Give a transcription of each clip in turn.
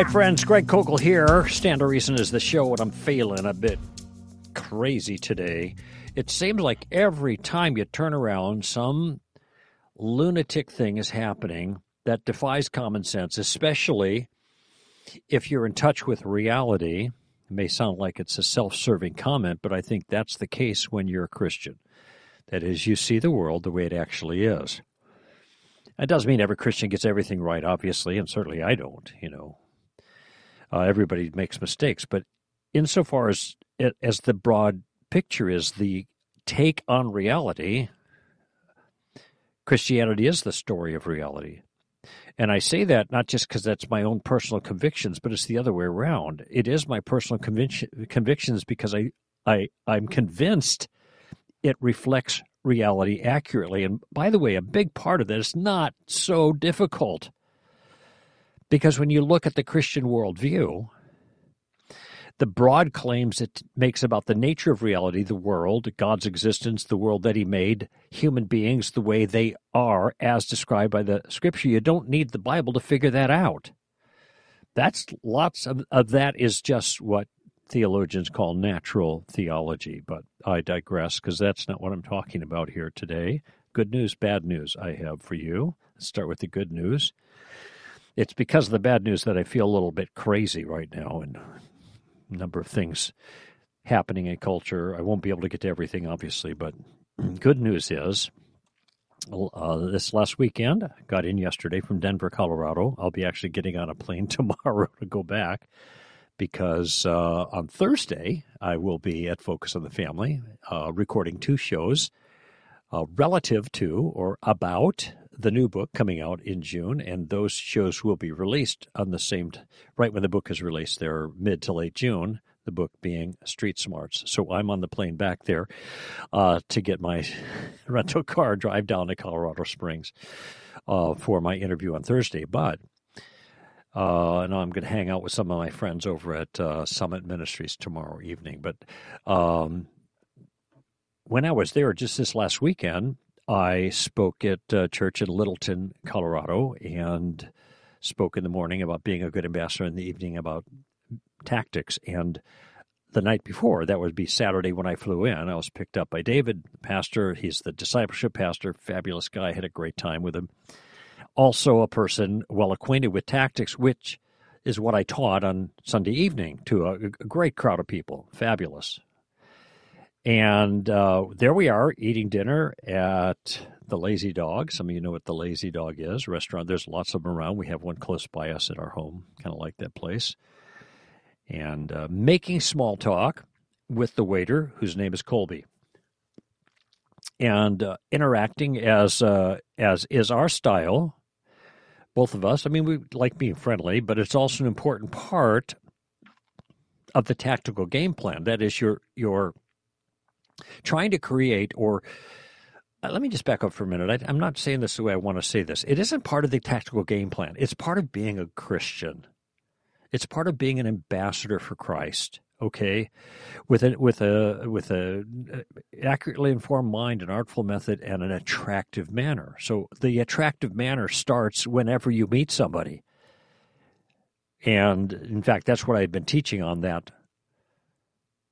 Right, friends, Greg Koukl here. Stand to Reason is the show, and I'm feeling a bit crazy today. It seems like every time you turn around, some lunatic thing is happening that defies common sense, especially if you're in touch with reality. It may sound like it's a self serving comment, but I think that's the case when you're a Christian. That is, you see the world the way it actually is. That doesn't mean every Christian gets everything right, obviously, and certainly I don't. You know, uh, everybody makes mistakes, but insofar as as the broad picture is the take on reality, Christianity is the story of reality. And I say that not just because that's my own personal convictions, but it's the other way around. It is my personal conviction, convictions because I, I, I'm convinced it reflects reality accurately. And by the way, a big part of that is not so difficult. Because when you look at the Christian worldview, the broad claims it makes about the nature of reality, the world, God's existence, the world that He made, human beings, the way they are as described by the Scripture, you don't need the Bible to figure that out. That's lots of, of that is just what theologians call natural theology, but I digress because that's not what I'm talking about here today. Good news, bad news I have for you. Let's start with the good news. It's because of the bad news that I feel a little bit crazy right now and a number of things happening in culture. I won't be able to get to everything, obviously, but good news is uh, this last weekend, got in yesterday from Denver, Colorado. I'll be actually getting on a plane tomorrow to go back because uh, on Thursday I will be at Focus on the Family uh, recording two shows uh, relative to or about the new book coming out in June, and those shows will be released on the same right when the book is released. They're mid to late June. The book being Street Smarts. So I'm on the plane back there uh, to get my rental car, drive down to Colorado Springs uh, for my interview on Thursday. But uh, and I'm going to hang out with some of my friends over at uh, Summit Ministries tomorrow evening. But um, when I was there just this last weekend, I spoke at uh, church in Littleton, Colorado, and spoke in the morning about being a good ambassador, in the evening about tactics. And the night before, that would be Saturday when I flew in, I was picked up by David, pastor. He's the discipleship pastor, fabulous guy. Had a great time with him also a person well acquainted with tactics, which is what I taught on Sunday evening to a, a great crowd of people. Fabulous. And uh, there we are eating dinner at the Lazy Dog. Some of you know what the Lazy Dog is restaurant. There's lots of them around. We have one close by us at our home, kind of like that place. And uh, making small talk with the waiter, whose name is Colby, and uh, interacting as uh, as is our style both of us. I mean, we like being friendly, but it's also an important part of the tactical game plan. That is, you're you're trying to create or uh, let me just back up for a minute. I, I'm not saying this the way I want to say this. It isn't part of the tactical game plan. It's part of being a Christian. It's part of being an ambassador for Christ okay with a with a with a uh, accurately informed mind an artful method and an attractive manner so the attractive manner starts whenever you meet somebody and in fact that's what i've been teaching on that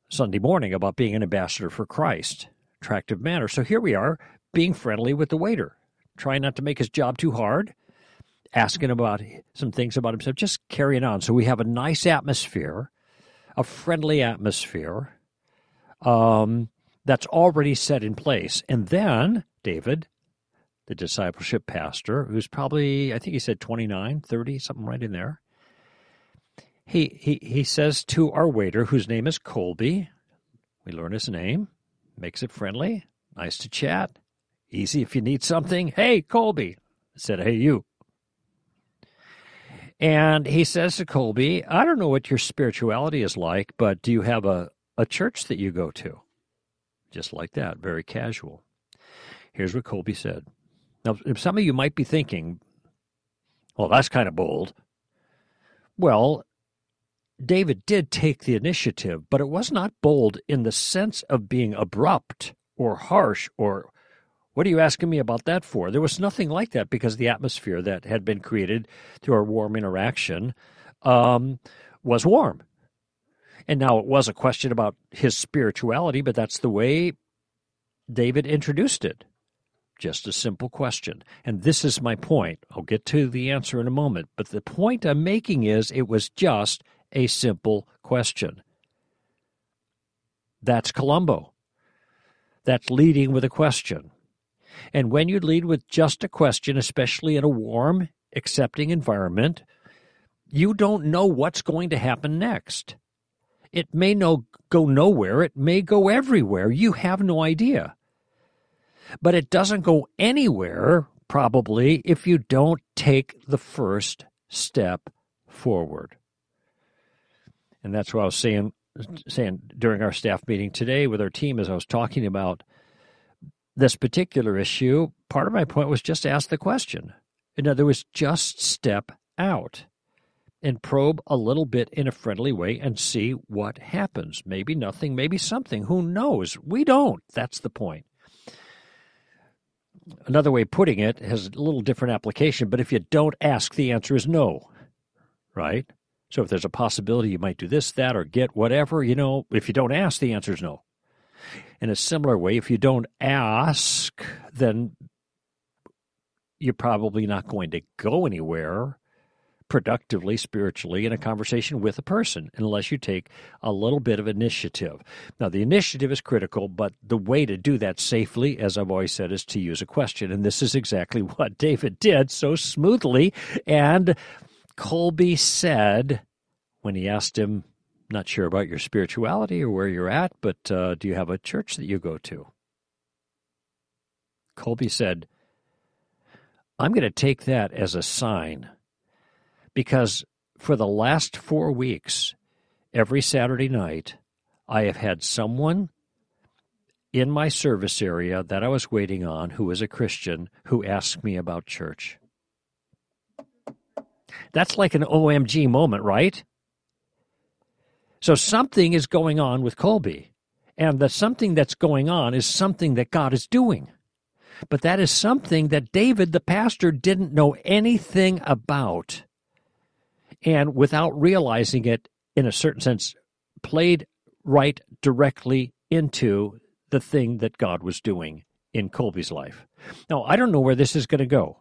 sunday morning about being an ambassador for christ. Attractive manner. So here we are being friendly with the waiter trying not to make his job too hard asking about some things about himself just carrying on. So we have a nice atmosphere a friendly atmosphere um, that's already set in place. And then David, the discipleship pastor, who's probably, I think he said 29, 30, something right in there, he, he, he says to our waiter, whose name is Colby, we learn his name, makes it friendly, nice to chat, easy if you need something. Hey, Colby, I said, hey, you. And he says to Colby, I don't know what your spirituality is like, but do you have a, a church that you go to? Just like that, very casual. Here's what Colby said. Now, some of you might be thinking, well, that's kind of bold. Well, David did take the initiative, but it was not bold in the sense of being abrupt or harsh or what are you asking me about that for? There was nothing like that because the atmosphere that had been created through our warm interaction um, was warm. And now it was a question about his spirituality, but that's the way David introduced it. Just a simple question. And this is my point. I'll get to the answer in a moment. But the point I'm making is it was just a simple question. That's Columbo. That's leading with a question. And when you lead with just a question, especially in a warm, accepting environment, you don't know what's going to happen next. It may no, go nowhere, it may go everywhere. You have no idea. But it doesn't go anywhere, probably, if you don't take the first step forward. And that's what I was saying saying during our staff meeting today with our team as I was talking about this particular issue, part of my point was just ask the question. In other words, just step out and probe a little bit in a friendly way and see what happens. Maybe nothing, maybe something. Who knows? We don't. That's the point. Another way of putting it has a little different application, but if you don't ask, the answer is no, right? So if there's a possibility you might do this, that, or get whatever, you know, if you don't ask, the answer is no. In a similar way, if you don't ask, then you're probably not going to go anywhere productively, spiritually, in a conversation with a person unless you take a little bit of initiative. Now, the initiative is critical, but the way to do that safely, as I've always said, is to use a question. And this is exactly what David did so smoothly. And Colby said when he asked him, not sure about your spirituality or where you're at, but uh, do you have a church that you go to? Colby said, I'm going to take that as a sign because for the last four weeks, every Saturday night, I have had someone in my service area that I was waiting on who was a Christian who asked me about church. That's like an OMG moment, right? So something is going on with Colby. And the something that's going on is something that God is doing. But that is something that David, the pastor, didn't know anything about. And without realizing it, in a certain sense, played right directly into the thing that God was doing in Colby's life. Now, I don't know where this is going to go.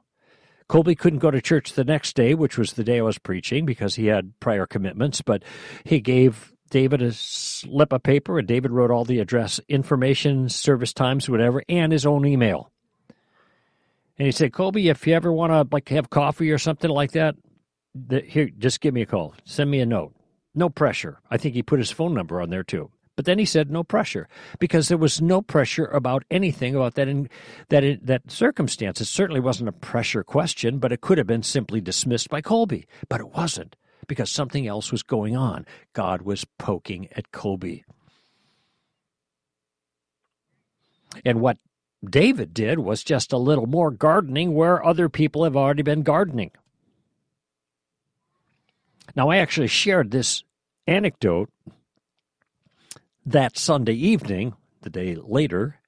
Colby couldn't go to church the next day, which was the day I was preaching because he had prior commitments, but he gave David a slip of paper and David wrote all the address information, service times, whatever, and his own email. And he said, Colby, if you ever want to like have coffee or something like that, here, just give me a call. Send me a note. No pressure. I think he put his phone number on there too. But then he said no pressure because there was no pressure about anything about that in that in, that circumstance. It certainly wasn't a pressure question, but it could have been simply dismissed by Colby. But it wasn't because something else was going on. God was poking at Colby. And what David did was just a little more gardening where other people have already been gardening. Now, I actually shared this anecdote that Sunday evening, the day later,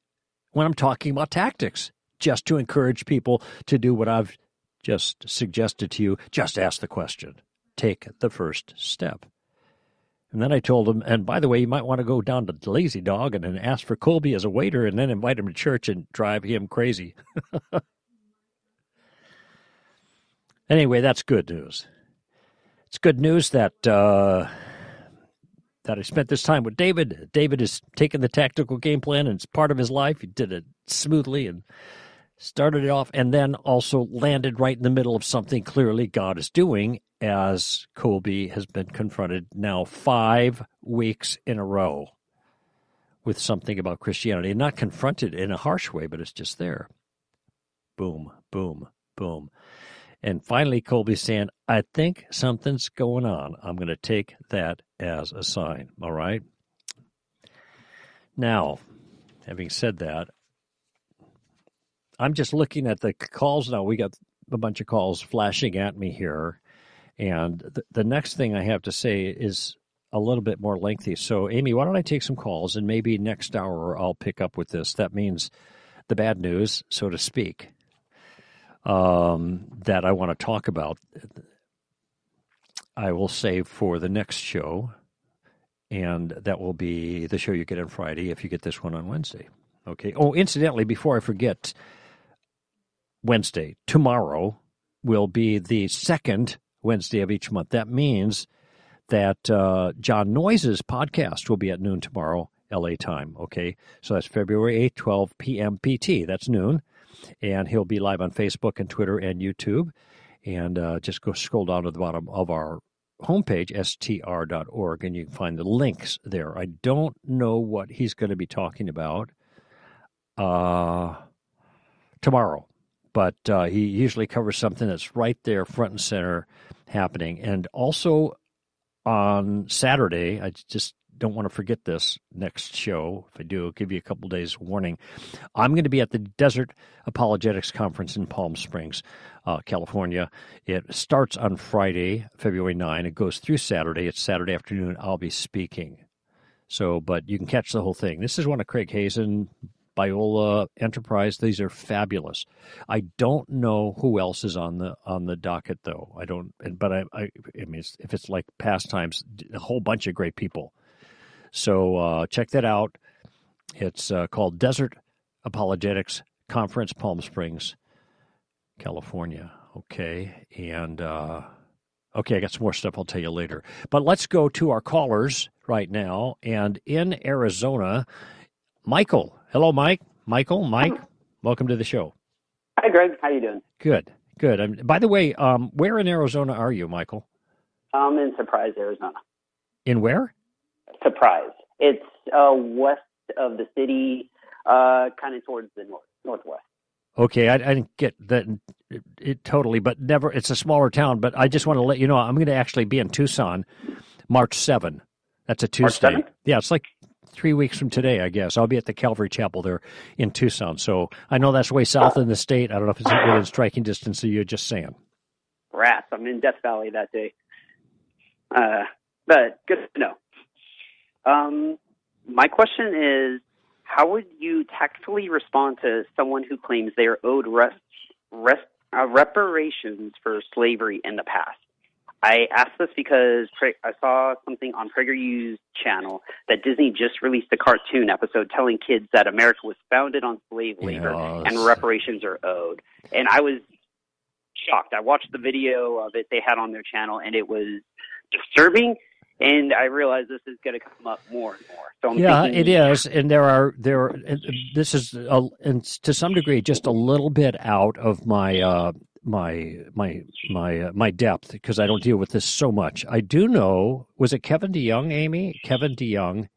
when I'm talking about tactics, just to encourage people to do what I've just suggested to you. Just ask the question, take the first step. And then I told him, and by the way, you might want to go down to Lazy Dog and, and ask for Colby as a waiter and then invite him to church and drive him crazy. anyway, that's good news. It's good news that uh, that I spent this time with David. David has taken the tactical game plan and it's part of his life. He did it smoothly and started it off and then also landed right in the middle of something clearly God is doing as Colby has been confronted now five weeks in a row with something about Christianity. And not confronted in a harsh way, but it's just there. Boom, boom, boom. And finally, Colby's saying, I think something's going on. I'm going to take that as a sign. All right. Now, having said that, I'm just looking at the calls now. We got a bunch of calls flashing at me here. And the, the next thing I have to say is a little bit more lengthy. So, Amy, why don't I take some calls and maybe next hour I'll pick up with this? That means the bad news, so to speak um, that I want to talk about. I will save for the next show, and that will be the show you get on Friday if you get this one on Wednesday. Okay. Oh, incidentally, before I forget, Wednesday, tomorrow, will be the second Wednesday of each month. That means that uh, Jon Noyes's podcast will be at noon tomorrow, LA time. Okay. So that's February 8th, 12 p.m. PT. That's noon. And he'll be live on Facebook and Twitter and YouTube. And uh, just go scroll down to the bottom of our homepage, str.org, and you can find the links there. I don't know what he's going to be talking about uh, tomorrow but uh, he usually covers something that's right there, front and center, happening. And also on Saturday, I just don't want to forget this next show. If I do, I'll give you a couple days warning. I'm going to be at the Desert Apologetics Conference in Palm Springs, uh, California. It starts on Friday, February 9. It goes through Saturday. It's Saturday afternoon. I'll be speaking. So, but you can catch the whole thing. This is one of Craig Hazen, Biola Enterprise. These are fabulous. I don't know who else is on the on the docket though. I don't, but I, I, I mean, if it's like past times, a whole bunch of great people. So uh, check that out. It's uh, called Desert Apologetics Conference, Palm Springs, California. Okay, and uh, okay, I got some more stuff I'll tell you later. But let's go to our callers right now. And in Arizona, Michael Hello, Mike. Michael, Mike, welcome to the show. Hi, Greg. How you doing? Good, good. Um, by the way, um, where in Arizona are you, Michael? I'm in Surprise, Arizona. In where? Surprise. It's uh, west of the city, uh, kind of towards the north northwest. Okay, I, I didn't get that it, it, totally, but never. It's a smaller town, but I just want to let you know I'm going to actually be in Tucson, March 7. That's a Tuesday. Yeah, it's like three weeks from today, I guess. I'll be at the Calvary Chapel there in Tucson. So I know that's way south in the state. I don't know if it's within striking distance of you, just saying. Rats. I'm in Death Valley that day. Uh, but good to know. Um, my question is how would you tactfully respond to someone who claims they are owed rest, rest, uh, reparations for slavery in the past? I asked this because I saw something on PragerU's channel that Disney just released a cartoon episode telling kids that America was founded on slave labor yes. and reparations are owed. And I was shocked. I watched the video of it they had on their channel and it was disturbing and I realize this is going to come up more and more. So I'm yeah, thinking, it is, and there are there. This is a, and to some degree just a little bit out of my uh, my my my uh, my depth because I don't deal with this so much. I do know was it Kevin DeYoung, Amy? Kevin DeYoung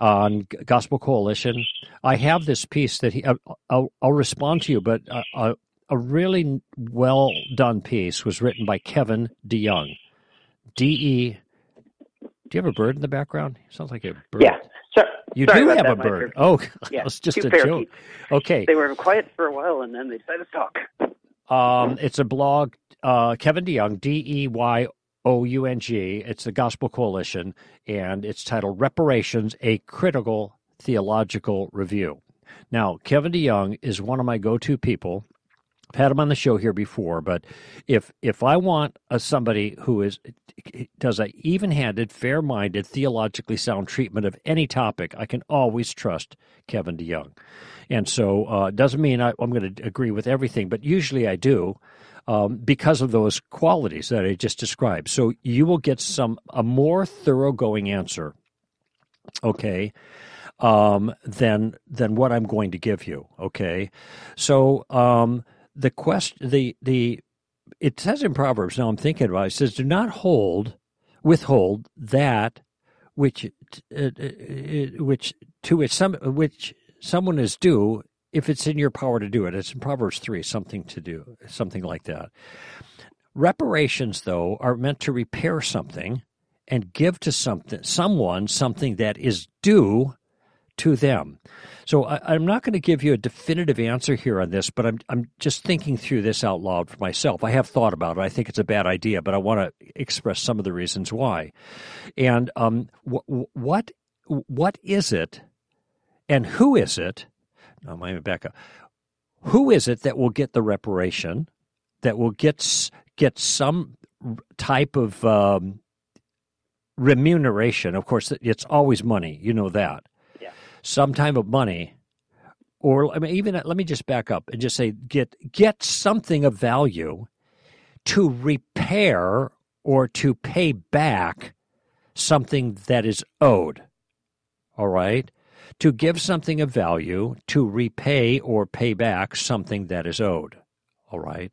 on Gospel Coalition. I have this piece that he. I'll, I'll respond to you, but a really well done piece was written by Kevin DeYoung. D E. Do you have a bird in the background? Sounds like a bird. Yeah. Sure. You do have that, a bird. Oh, yeah, it's just a joke. Okay. They were quiet for a while and then they decided to talk. Um, it's a blog, uh, Kevin DeYoung, D E Y O U N G. It's the Gospel Coalition, and it's titled Reparations A Critical Theological Review. Now, Kevin DeYoung is one of my go to people. Had him on the show here before, but if if I want a, somebody who is does a even-handed, fair-minded, theologically sound treatment of any topic, I can always trust Kevin DeYoung. And so uh, doesn't mean I, am going to agree with everything, but usually I do. Um, because of those qualities that I just described. So you will get some a more thoroughgoing answer, okay, um, than than what I'm going to give you. Okay, so um, the question the the it says in Proverbs. Now I'm thinking about it. It says, "Do not hold withhold that which uh, uh, uh which to which some which someone is due if it's in your power to do it. It's in Proverbs 3, something to do, something like that. Reparations, though, are meant to repair something and give to something, someone something that is due to them. So I, am not going to give you a definitive answer here on this, but I'm I'm just thinking through this out loud for myself. I have thought about it. I think it's a bad idea, but I want to express some of the reasons why. And um, wh- what what is it and who is it? Now, let me. Who is it that will get the reparation, that will get get some type of um, remuneration. Of course, it's always money. You know that. Some type of money, or I mean, even let me just back up and just say get get something of value to repair or to pay back something that is owed. All right? To give something of value to repay or pay back something that is owed. All right?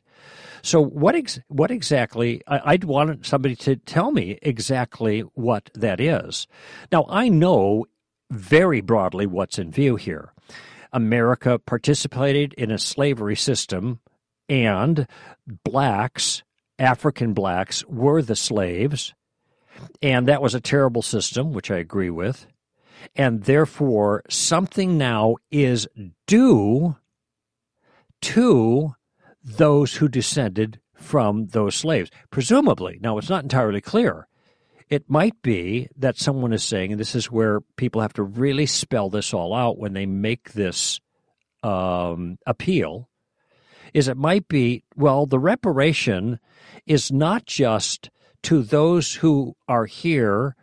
So what ex- what exactly I, would want somebody to tell me exactly what that is. Now I know very broadly what's in view here. America participated in a slavery system and blacks, African blacks, were the slaves. And that was a terrible system, which I agree with. And therefore, something now is due to those who descended from those slaves. Presumably, now it's not entirely clear. It might be that someone is saying, and this is where people have to really spell this all out when they make this um, appeal, is it might be, well, the reparation is not just to those who are here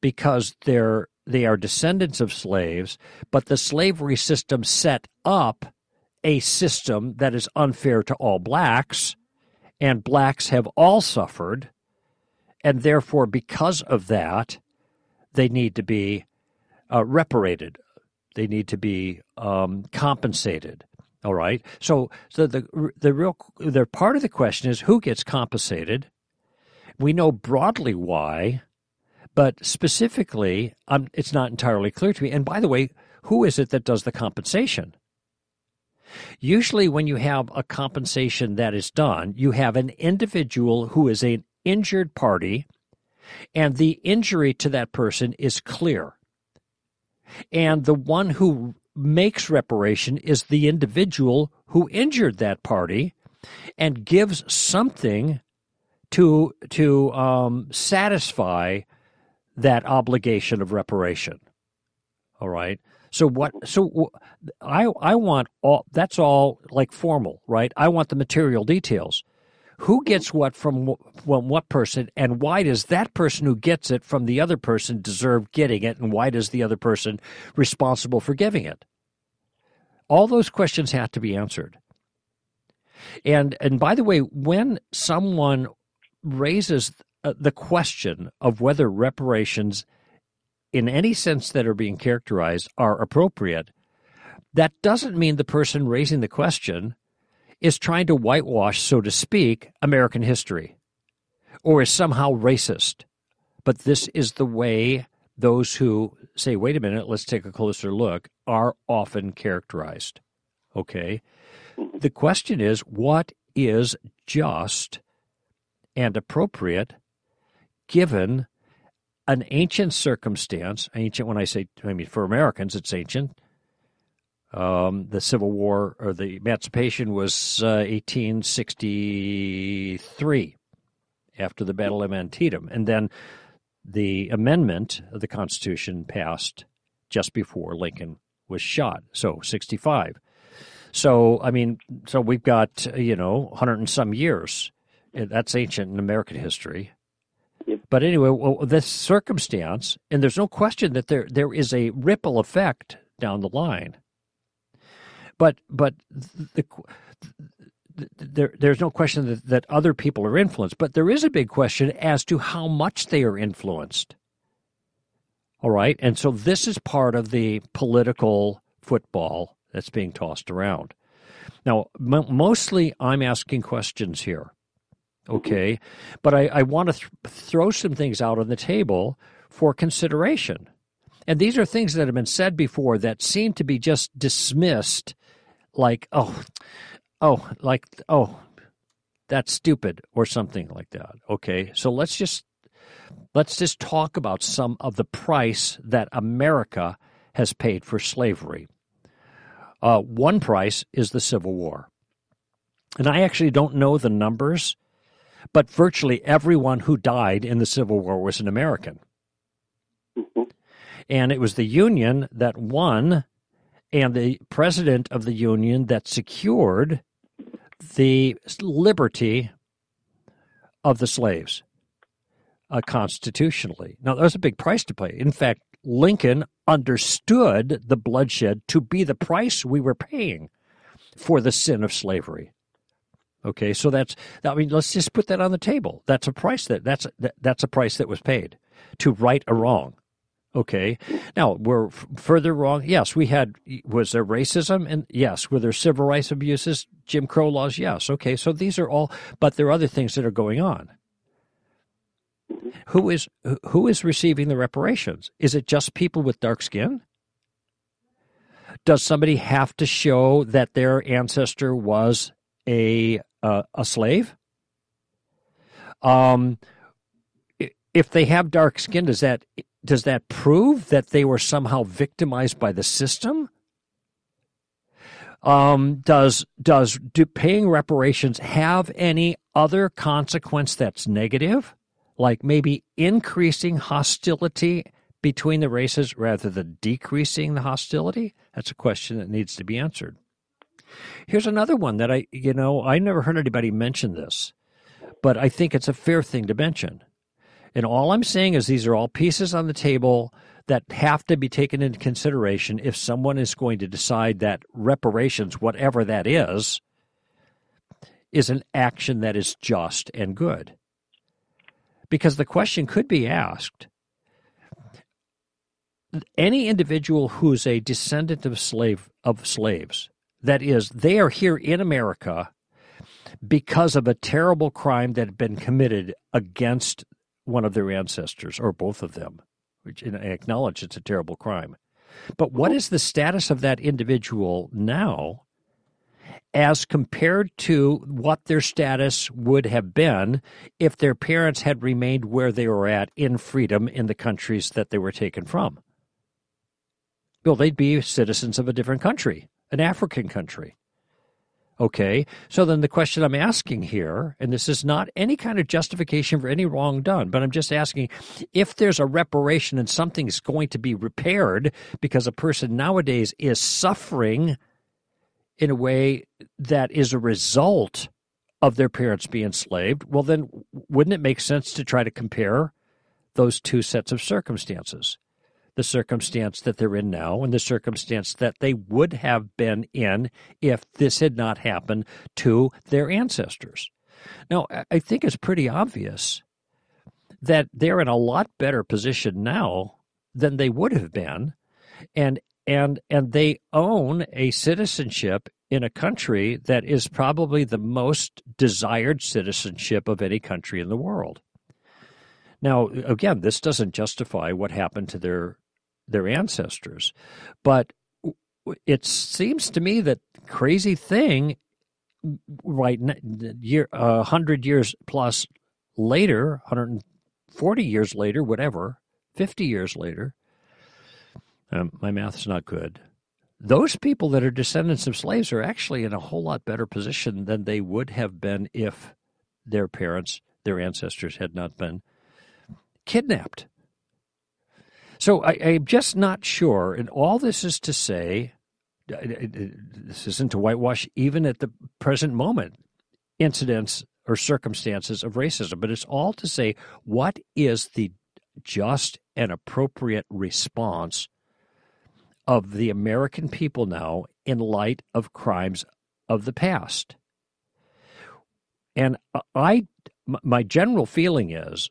because they're they are descendants of slaves, but the slavery system set up a system that is unfair to all blacks, and blacks have all suffered, and therefore, because of that, they need to be uh, reparated. They need to be um, compensated. All right. So, so the the real the part of the question is who gets compensated, we know broadly why, but specifically, um, it's not entirely clear to me. And by the way, who is it that does the compensation? Usually, when you have a compensation that is done, you have an individual who is an injured party, and the injury to that person is clear. And the one who makes reparation is the individual who injured that party and gives something to to um, satisfy that obligation of reparation. All right. So what? So I I want all. That's all like formal, right? I want the material details. Who gets what from from what person, and why does that person who gets it from the other person deserve getting it, and why does the other person responsible for giving it? All those questions have to be answered. And and by the way, when someone raises uh, the question of whether reparations, in any sense that are being characterized, are appropriate, that doesn't mean the person raising the question is trying to whitewash, so to speak, American history or is somehow racist. But this is the way those who say, wait a minute, let's take a closer look, are often characterized. Okay? Mm-hmm. The question is, what is just and appropriate given an ancient circumstance. Ancient, when I say, I mean, for Americans, it's ancient. Um, the Civil War or the Emancipation was uh, 1863 after the Battle of Antietam. And then the amendment of the Constitution passed just before Lincoln was shot. So 65. So, I mean, so we've got, you know, 100 and some years that's ancient in American history. Yep. But anyway, well, this circumstance, and there's no question that there there is a ripple effect down the line. But but the, the, there there's no question that, that other people are influenced, but there is a big question as to how much they are influenced. All right, and so this is part of the political football that's being tossed around. Now, m- mostly I'm asking questions here. Okay. But I, I want to th- throw some things out on the table for consideration. And these are things that have been said before that seem to be just dismissed like, oh, oh, like, oh, that's stupid or something like that. Okay. So let's just let's just talk about some of the price that America has paid for slavery. Uh, one price is the Civil War. And I actually don't know the numbers but virtually everyone who died in the Civil War was an American. Mm-hmm. And it was the Union that won, and the president of the Union that secured the liberty of the slaves uh, constitutionally. Now, that was a big price to pay. In fact, Lincoln understood the bloodshed to be the price we were paying for the sin of slavery. Okay, so that's I mean, let's just put that on the table. That's a price that that's that, that's a price that was paid to right a wrong. Okay, now we're f- further wrong. Yes, we had was there racism and yes, were there civil rights abuses, Jim Crow laws? Yes. Okay, so these are all, but there are other things that are going on. Who is who is receiving the reparations? Is it just people with dark skin? Does somebody have to show that their ancestor was a uh, a slave? Um, if they have dark skin, does that does that prove that they were somehow victimized by the system? Um, does does do paying reparations have any other consequence that's negative? like maybe increasing hostility between the races rather than decreasing the hostility? That's a question that needs to be answered. Here's another one that I, you know, I never heard anybody mention this, but I think it's a fair thing to mention. And all I'm saying is these are all pieces on the table that have to be taken into consideration if someone is going to decide that reparations, whatever that is, is an action that is just and good. Because the question could be asked any individual who's a descendant of slave of slaves, that is, they are here in America because of a terrible crime that had been committed against one of their ancestors or both of them, which I acknowledge it's a terrible crime. But what is the status of that individual now as compared to what their status would have been if their parents had remained where they were at in freedom in the countries that they were taken from. Well, they'd be citizens of a different country, an African country. Okay, so then the question I'm asking here, and this is not any kind of justification for any wrong done, but I'm just asking if there's a reparation and something's going to be repaired because a person nowadays is suffering in a way that is a result of their parents being enslaved, well, then wouldn't it make sense to try to compare those two sets of circumstances? The circumstance that they're in now and the circumstance that they would have been in if this had not happened to their ancestors. Now, I think it's pretty obvious that they're in a lot better position now than they would have been. And and and they own a citizenship in a country that is probably the most desired citizenship of any country in the world. Now, again, this doesn't justify what happened to their their ancestors, but it seems to me that crazy thing right year a uh, hundred years plus later, 140 years later, whatever, 50 years later, um, my math's not good. Those people that are descendants of slaves are actually in a whole lot better position than they would have been if their parents, their ancestors, had not been kidnapped. So I, am just not sure. And all this is to say, uh, uh, uh, this isn't to whitewash even at the present moment incidents or circumstances of racism, but it's all to say what is the just and appropriate response of the American people now in light of crimes of the past. And I, my general feeling is,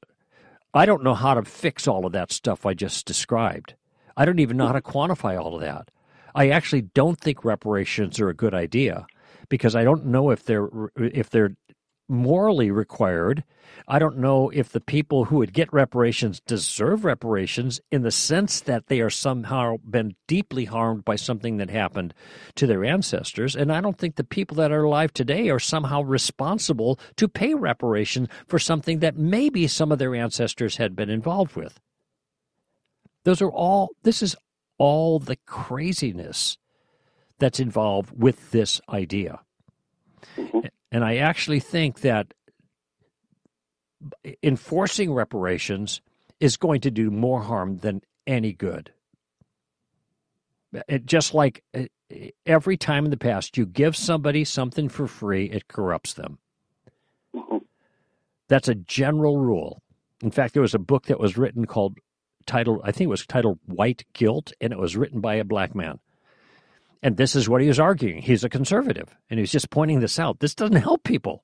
I don't know how to fix all of that stuff I just described. I don't even know how to quantify all of that. I actually don't think reparations are a good idea because I don't know if they're if they're morally required. I don't know if the people who would get reparations deserve reparations in the sense that they are somehow been deeply harmed by something that happened to their ancestors. And I don't think the people that are alive today are somehow responsible to pay reparation for something that maybe some of their ancestors had been involved with. Those are all, this is all the craziness that's involved with this idea. Mm-hmm. And I actually think that enforcing reparations is going to do more harm than any good. It, just like uh, every time in the past you give somebody something for free, it corrupts them. Mm-hmm. That's a general rule. In fact, there was a book that was written called titled I think it was titled White Guilt, and it was written by a black man. And this is what he was arguing. He's a conservative, and he's just pointing this out. This doesn't help people.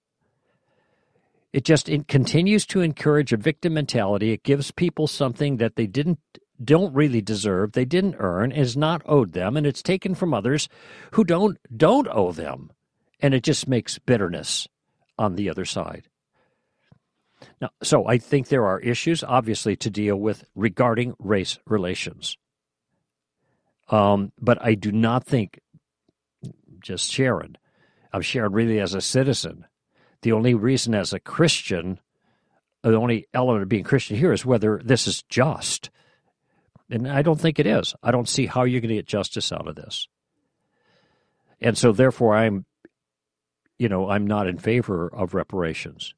It just it continues to encourage a victim mentality. It gives people something that they didn't don't really deserve, they didn't earn, is not owed them, and it's taken from others who don't don't owe them. And it just makes bitterness on the other side. Now, so I think there are issues, obviously, to deal with regarding race relations. Um, but I do not think, just Sharon, I'm Sharon really as a citizen. The only reason as a Christian, the only element of being Christian here is whether this is just. And I don't think it is. I don't see how you're going to get justice out of this. And so, therefore, I'm, you know, I'm not in favor of reparations.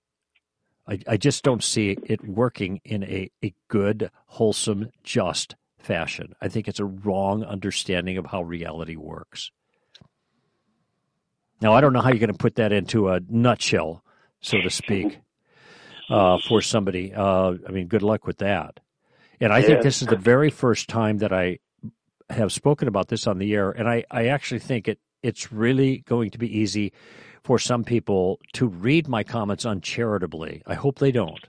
I, I just don't see it working in a, a good, wholesome, just fashion. I think it's a wrong understanding of how reality works. Now, I don't know how you're going to put that into a nutshell, so to speak, uh, for somebody. Uh, I mean, good luck with that. And I yeah. think this is the very first time that I have spoken about this on the air, and I, I actually think it it's really going to be easy for some people to read my comments uncharitably. I hope they don't.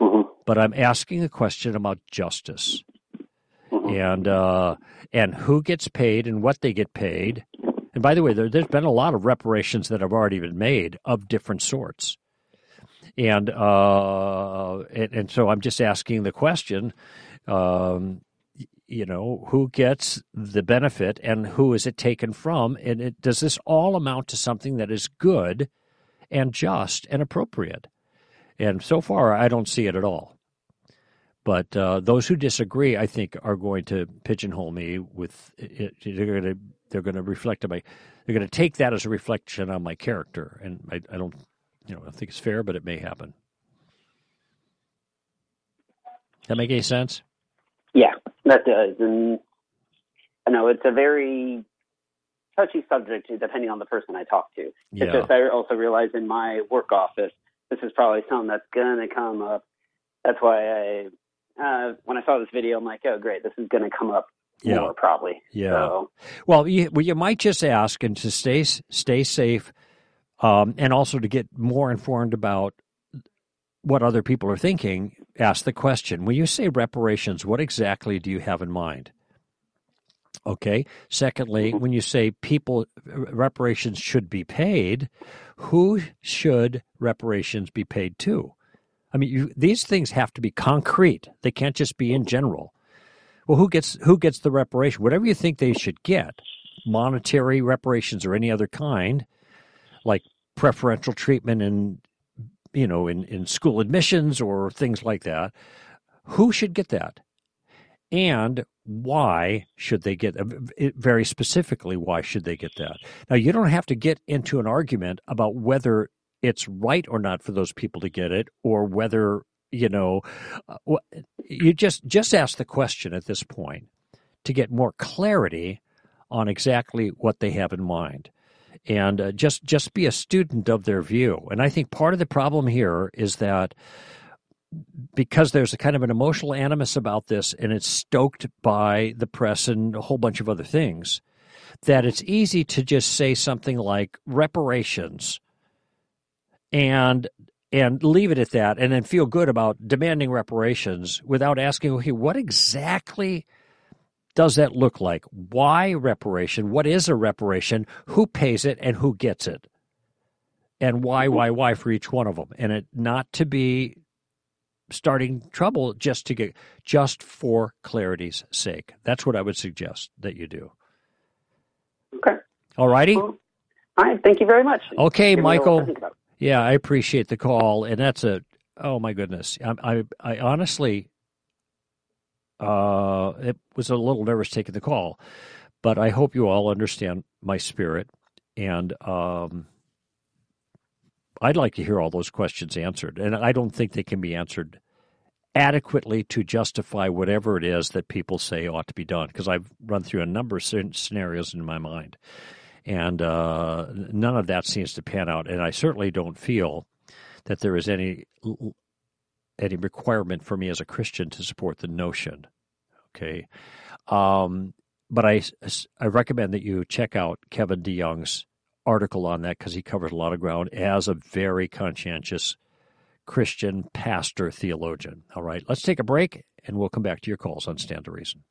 Mm-hmm. But I'm asking a question about justice mm-hmm. and uh, and who gets paid and what they get paid. And by the way, there, has been a lot of reparations that have already been made of different sorts. And uh, and, and so I'm just asking the question. Um, you know who gets the benefit and who is it taken from and it, does this all amount to something that is good and just and appropriate and so far i don't see it at all but uh, those who disagree i think are going to pigeonhole me with it, they're going to they're going to reflect on my they're going to take that as a reflection on my character and I, I don't you know i think it's fair but it may happen that make any sense yeah that does, and I know it's a very touchy subject depending on the person I talk to. Yeah. It's just I also realize in my work office, this is probably something that's gonna come up. That's why I, uh, when I saw this video, I'm like, oh great, this is gonna come up yeah. more probably. Yeah. So, well, you, well, you might just ask and to stay stay safe, um, and also to get more informed about what other people are thinking, ask the question when you say reparations, what exactly do you have in mind? Okay. Secondly, mm-hmm. when you say people reparations should be paid, who should reparations be paid to? I mean, you, these things have to be concrete. They can't just be in general. Well, who gets who gets the reparation? Whatever you think they should get, monetary reparations or any other kind, like preferential treatment in you know, in, in school admissions or things like that. Who should get that? And why should they get uh, it? very specifically why should they get that now you don't have to get into an argument about whether it's right or not for those people to get it or whether you know uh, you just just ask the question at this point to get more clarity on exactly what they have in mind and uh, just just be a student of their view. And I think part of the problem here is that because there's a kind of an emotional animus about this, and it's stoked by the press and a whole bunch of other things, that it's easy to just say something like reparations and and leave it at that and then feel good about demanding reparations without asking okay what exactly does that look like? Why reparation? What is a reparation? Who pays it and who gets it? And why, why, why for each one of them? And it not to be starting trouble just to get just for clarity's sake. That's what I would suggest that you do. Okay. All righty. Well, all right. Thank you very much. Okay, Give Michael. Yeah, I appreciate the call, and that's a oh my goodness. I, I, I honestly uh, it was a little nervous taking the call, but I hope you all understand my spirit. And um, I'd like to hear all those questions answered. And I don't think they can be answered adequately to justify whatever it is that people say ought to be done, because I've run through a number of scenarios in my mind. And uh, none of that seems to pan out. And I certainly don't feel that there is any any requirement for me as a Christian to support the notion. Okay, um, but I I recommend that you check out Kevin DeYoung's article on that because he covers a lot of ground as a very conscientious Christian pastor theologian. All right, let's take a break and we'll come back to your calls on Stand to Reason.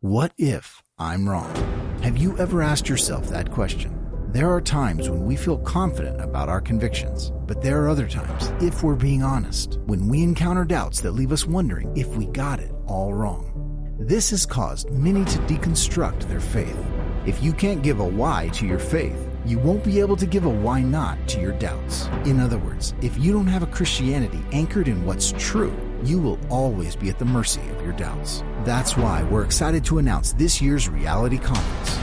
What if I'm wrong? Have you ever asked yourself that question? There are times when we feel confident about our convictions, but there are other times, if we're being honest, when we encounter doubts that leave us wondering if we got it all wrong. This has caused many to deconstruct their faith. If you can't give a why to your faith, you won't be able to give a why not to your doubts. In other words, if you don't have a Christianity anchored in what's true, you will always be at the mercy of your doubts. That's why we're excited to announce this year's Reality Conference.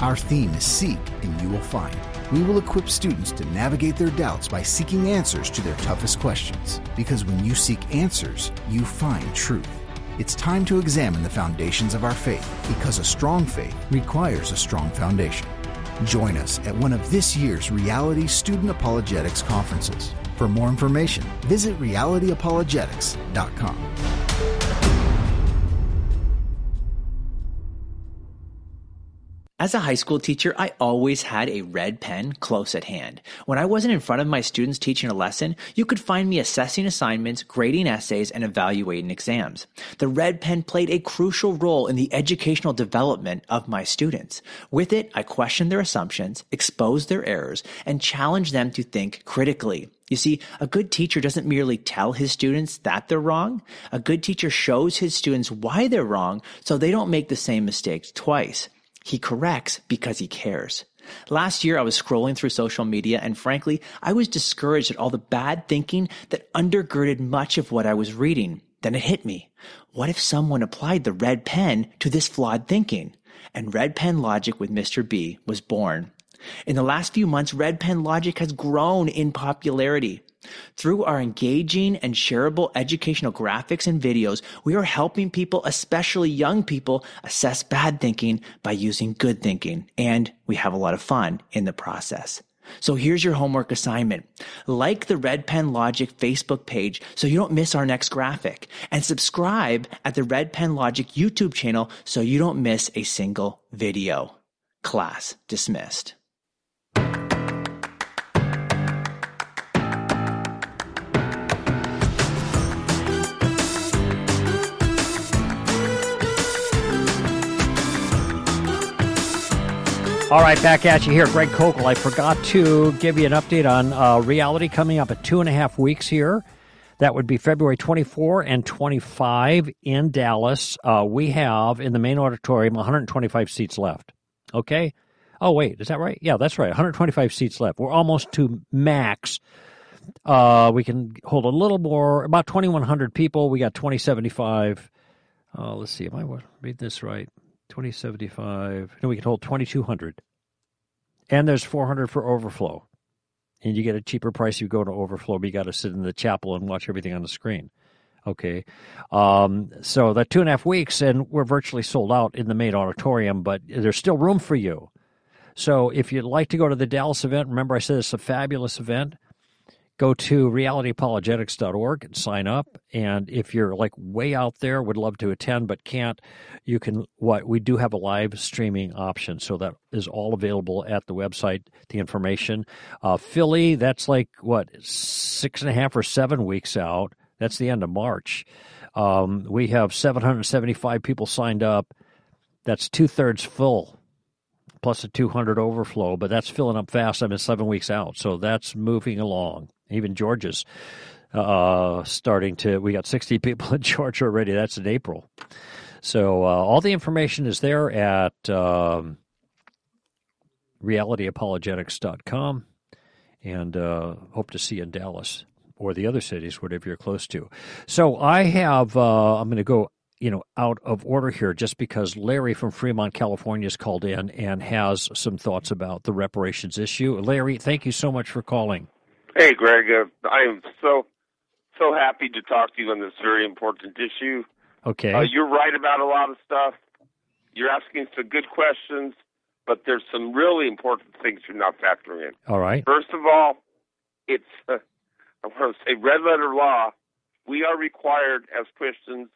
Our theme is Seek and You Will Find. We will equip students to navigate their doubts by seeking answers to their toughest questions. Because when you seek answers, you find truth. It's time to examine the foundations of our faith because a strong faith requires a strong foundation. Join us at one of this year's Reality Student Apologetics conferences. For more information, visit realityapologetics.com. As a high school teacher, I always had a red pen close at hand. When I wasn't in front of my students teaching a lesson, you could find me assessing assignments, grading essays, and evaluating exams. The red pen played a crucial role in the educational development of my students. With it, I questioned their assumptions, exposed their errors, and challenged them to think critically. You see, a good teacher doesn't merely tell his students that they're wrong. A good teacher shows his students why they're wrong so they don't make the same mistakes twice. He corrects because he cares. Last year, I was scrolling through social media and frankly, I was discouraged at all the bad thinking that undergirded much of what I was reading. Then it hit me. What if someone applied the red pen to this flawed thinking? And red pen logic with Mr. B was born. In the last few months, red pen logic has grown in popularity. Through our engaging and shareable educational graphics and videos, we are helping people, especially young people, assess bad thinking by using good thinking. And we have a lot of fun in the process. So here's your homework assignment. Like the Red Pen Logic Facebook page so you don't miss our next graphic. And subscribe at the Red Pen Logic YouTube channel so you don't miss a single video. Class dismissed. All right, back at you here, Greg Koukl. I forgot to give you an update on uh, reality coming up at two and a half weeks here. That would be February 24 and 25 in Dallas. Uh, we have in the main auditorium 125 seats left. Okay. Oh, wait, is that right? Yeah, that's right. 125 seats left. We're almost to max. Uh, we can hold a little more, about 2,100 people. We got 2075. Uh, let's see, am I read this right? 2075. No, we can hold 2200. And there's 400 for overflow. And you get a cheaper price if you go to overflow, but you got to sit in the chapel and watch everything on the screen. Okay. Um, so that two and a half weeks, and we're virtually sold out in the main auditorium, but there's still room for you. So if you'd like to go to the Dallas event, remember I said it's a fabulous event go to realityapologetics.org and sign up. And if you're like way out there, would love to attend but can't, you can. What we do have a live streaming option, so that is all available at the website. The information. Uh, Philly, that's like what six and a half or seven weeks out. That's the end of March. Um, we have 775 people signed up. That's two thirds full plus a 200 overflow, but that's filling up fast. I'm in seven weeks out, so that's moving along. Even Georgia's uh, starting to. We got 60 people in Georgia already. That's in April. So uh, all the information is there at um, realityapologetics.com, and uh, hope to see you in Dallas or the other cities, whatever you're close to. So I have. Uh, I'm going to go you know, out of order here just because Larry from Fremont, California has called in and has some thoughts about the reparations issue. Larry, thank you so much for calling. Hey, Greg. Uh, I am so so happy to talk to you on this very important issue. Okay. Uh, you're right about a lot of stuff. You're asking some good questions, but there's some really important things you're not factoring in. All right. First of all, it's uh, I want to say red letter law. We are required as Christians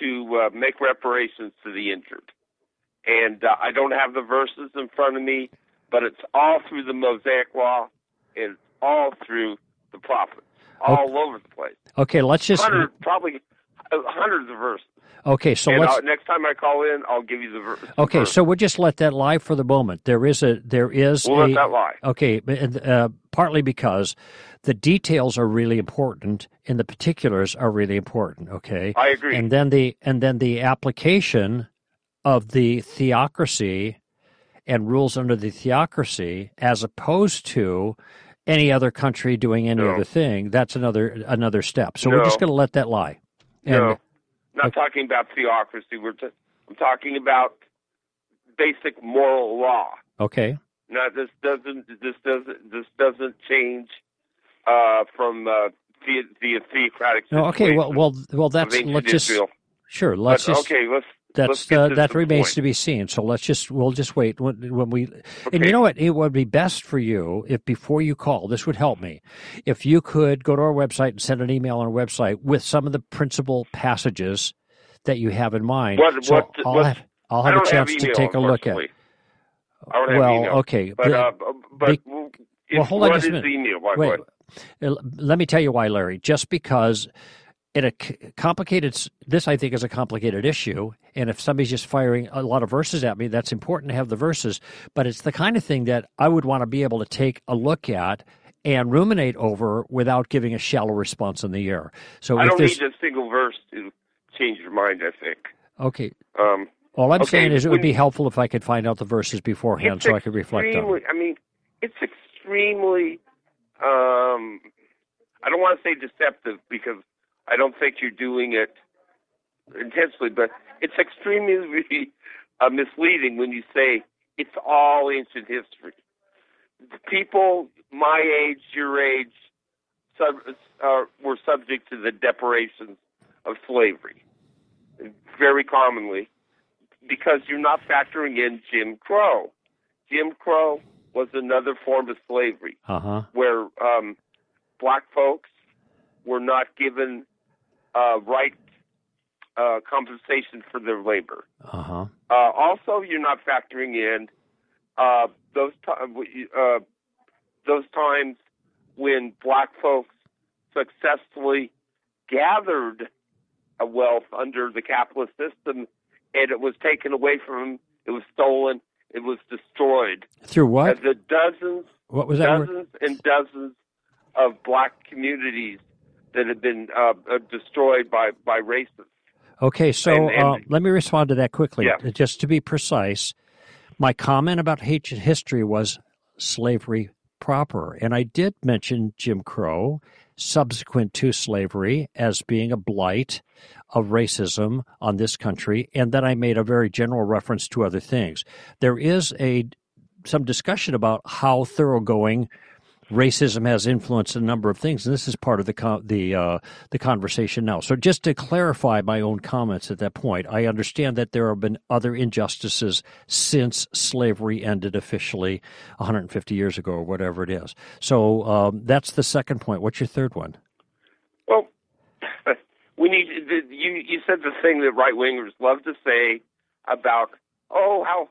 to uh, make reparations to the injured, and uh, I don't have the verses in front of me, but it's all through the Mosaic Law, and all through the prophets, all okay. over the place. Okay, let's just Hundred, probably uh, hundreds of verses. Okay, so let's. Next time I call in, I'll give you the verse. Okay, verse. so we'll just let that lie for the moment. There is a there is we'll a, let that lie. Okay, uh, partly because the details are really important and the particulars are really important. Okay, I agree. And then the and then the application of the theocracy and rules under the theocracy, as opposed to any other country doing any no. other thing, that's another another step. So no. we're just going to let that lie. And, no, not okay. talking about theocracy. We're t- I'm talking about basic moral law. Okay. Now this doesn't this doesn't this doesn't change uh, from uh, the the theocratic. No, okay. Well, well, well. That's let's just sure. Let's but, just okay. Let's that's uh, that remains to be seen. So let's just we'll just wait when, when we. Okay. And you know what? It would be best for you if before you call, this would help me, if you could go to our website and send an email on our website with some of the principal passages that you have in mind. What, so what, I'll what, have I'll have a chance have to take a look at. well, okay, but, uh, but be, well, hold on what just a minute. email? Why, Wait, why? let me tell you why, Larry. Just because in a complicated this i think is a complicated issue and if somebody's just firing a lot of verses at me that's important to have the verses but it's the kind of thing that i would want to be able to take a look at and ruminate over without giving a shallow response in the air. So i don't need a single verse to change your mind i think. Okay. Um, all i'm okay, saying is it would be helpful if i could find out the verses beforehand so i could reflect on them i mean it's extremely um, i don't want to say deceptive because I don't think you're doing it intentionally, but it's extremely uh, misleading when you say it's all ancient history. The people my age, your age, sub, uh, were subject to the deprivations of slavery, very commonly, because you're not factoring in Jim Crow. Jim Crow was another form of slavery, uh-huh. where um, black folks were not given uh, right uh, compensation for their labor. Uh-huh. Uh, also, you're not factoring in uh, those t- uh, those times when black folks successfully gathered a wealth under the capitalist system, and it was taken away from them. It was stolen. It was destroyed. Through what? the dozens, what was that dozens and dozens of black communities that have been uh, destroyed by by racists. Okay, so and, and, uh, let me respond to that quickly. Yeah. Just to be precise, my comment about ancient history was slavery proper, and I did mention Jim Crow subsequent to slavery as being a blight of racism on this country, and then I made a very general reference to other things. There is a some discussion about how thoroughgoing racism has influenced a number of things, and this is part of the con- the uh, the conversation now. So, just to clarify my own comments at that point, I understand that there have been other injustices since slavery ended officially 150 years ago, or whatever it is. So, um, that's the second point. What's your third one? Well, we need you. You said the thing that right wingers love to say about oh how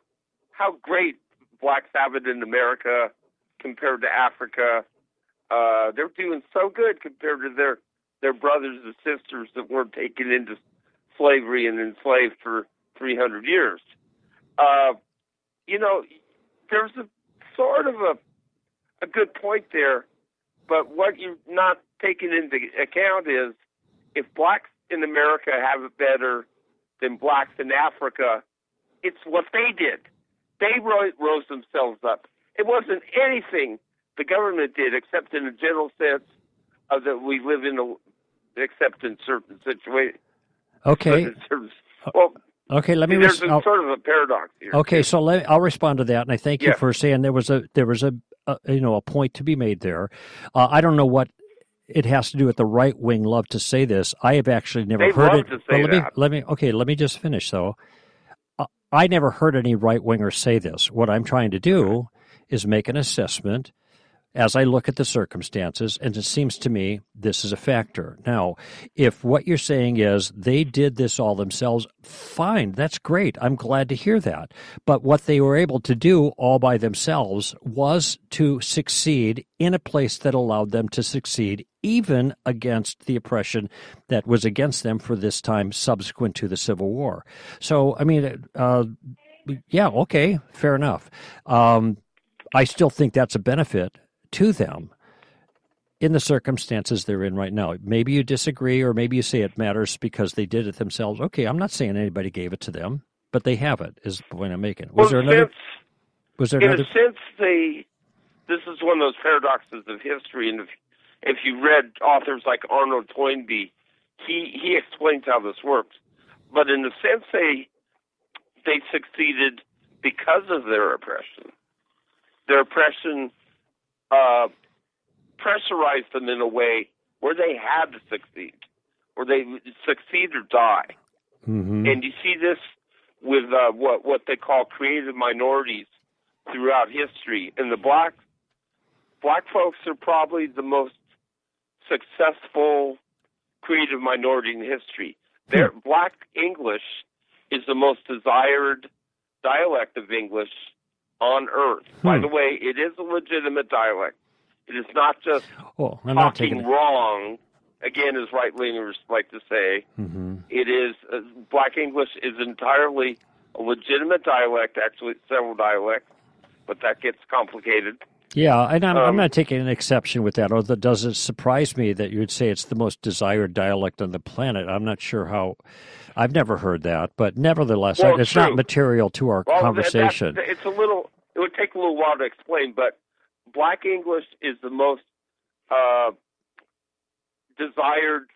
how great blacks have it in America compared to Africa. Uh, they're doing so good compared to their their brothers and sisters that weren't taken into slavery and enslaved for 300 years. Uh, you know, there's a sort of a a good point there, but what you're not taking into account is if blacks in America have it better than blacks in Africa, it's what they did. They rose themselves up it wasn't anything the government did, except in a general sense of that we live in a, except in certain situations. Okay. well, okay. Let me. There's res- sort of a paradox here. Okay, so let, I'll respond to that, and I thank you Yeah. for saying there was a there was a, a you know a point to be made there. Uh, I don't know what it has to do with the right wing love to say this. I have actually never They heard it. to say well, let me that. let me okay. Let me just finish though. Uh, I never heard any right wingers say this. What I'm trying to do is make an assessment as I look at the circumstances, and it seems to me this is a factor. Now, if what you're saying is they did this all themselves, fine, that's great. I'm glad to hear that. But what they were able to do all by themselves was to succeed in a place that allowed them to succeed even against the oppression that was against them for this time subsequent to the Civil War. So, I mean, uh, yeah, okay, fair enough. Um, I still think that's a benefit to them in the circumstances they're in right now. Maybe you disagree, or maybe you say it matters because they did it themselves. Okay, I'm not saying anybody gave it to them, but they have it. Is the point I'm making. Was well, there another? Since, was there in another? a sense, they. This is one of those paradoxes of history, and if if you read authors like Arnold Toynbee, he he explains how this works. But in a sense, they they succeeded because of their oppression. Their oppression uh, pressurized them in a way where they had to succeed, where they succeed or die. Mm-hmm. And you see this with uh, what what they call creative minorities throughout history. And the black black folks are probably the most successful creative minority in history. Their Hmm. black English is the most desired dialect of English on earth. By Hmm. the way, it is a legitimate dialect. It is not just Oh, I'm talking it. wrong. Again, as right wingers like to say, Mm-hmm. it is uh, Black English is entirely a legitimate dialect. Actually, several dialects, but that gets complicated. Yeah, and I'm, I'm Um, not taking an exception with that. Although, does it surprise me that you would say it's the most desired dialect on the planet? I'm not sure how. I've never heard that, but nevertheless, Well, it's not material to our Well, conversation. that- it's a little. It would take a little while to explain, but Black English is the most uh, desired